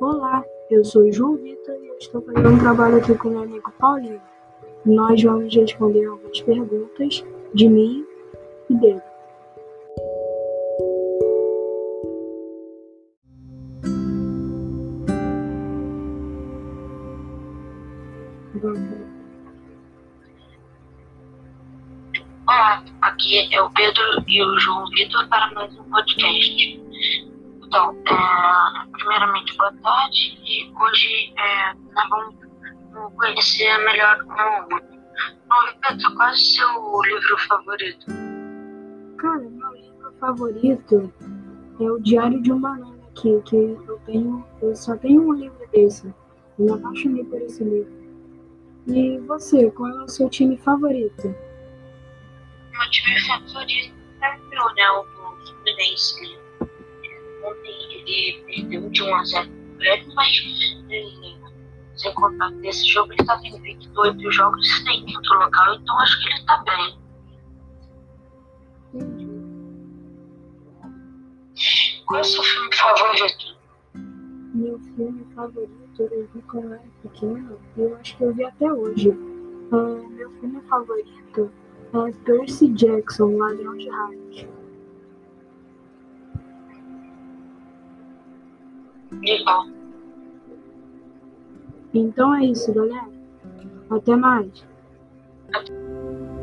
Olá, eu sou João Vitor e estou fazendo um trabalho aqui com meu amigo Paulinho. Nós vamos responder algumas perguntas de mim e dele. Olá, aqui é o Pedro e o João Vitor para mais um podcast. Então, é, primeiramente, boa tarde. E hoje é, nós vamos conhecer melhor o outro. Então, Pedro, qual é o seu livro favorito? Cara, meu livro favorito é o Diário de um Banana aqui, que eu tenho, eu só tenho um livro desse. Eu me apaixonei por esse livro. E você, qual é o seu time favorito? Meu time favorito é o né, o Fluminense ontem ele perdeu de 1 a 0 pro Grêmio, mas ele, sem contar desse jogo, ele estava invicto oito jogos sem quinto local, então acho que ele está bem. Qual é o seu filme favorito? Meu filme favorito eu vi quando eu era pequeno e eu acho que eu vi até hoje. É, meu filme favorito é Percy Jackson, Ladrão de Raios. Então é isso, galera. Até mais. Até.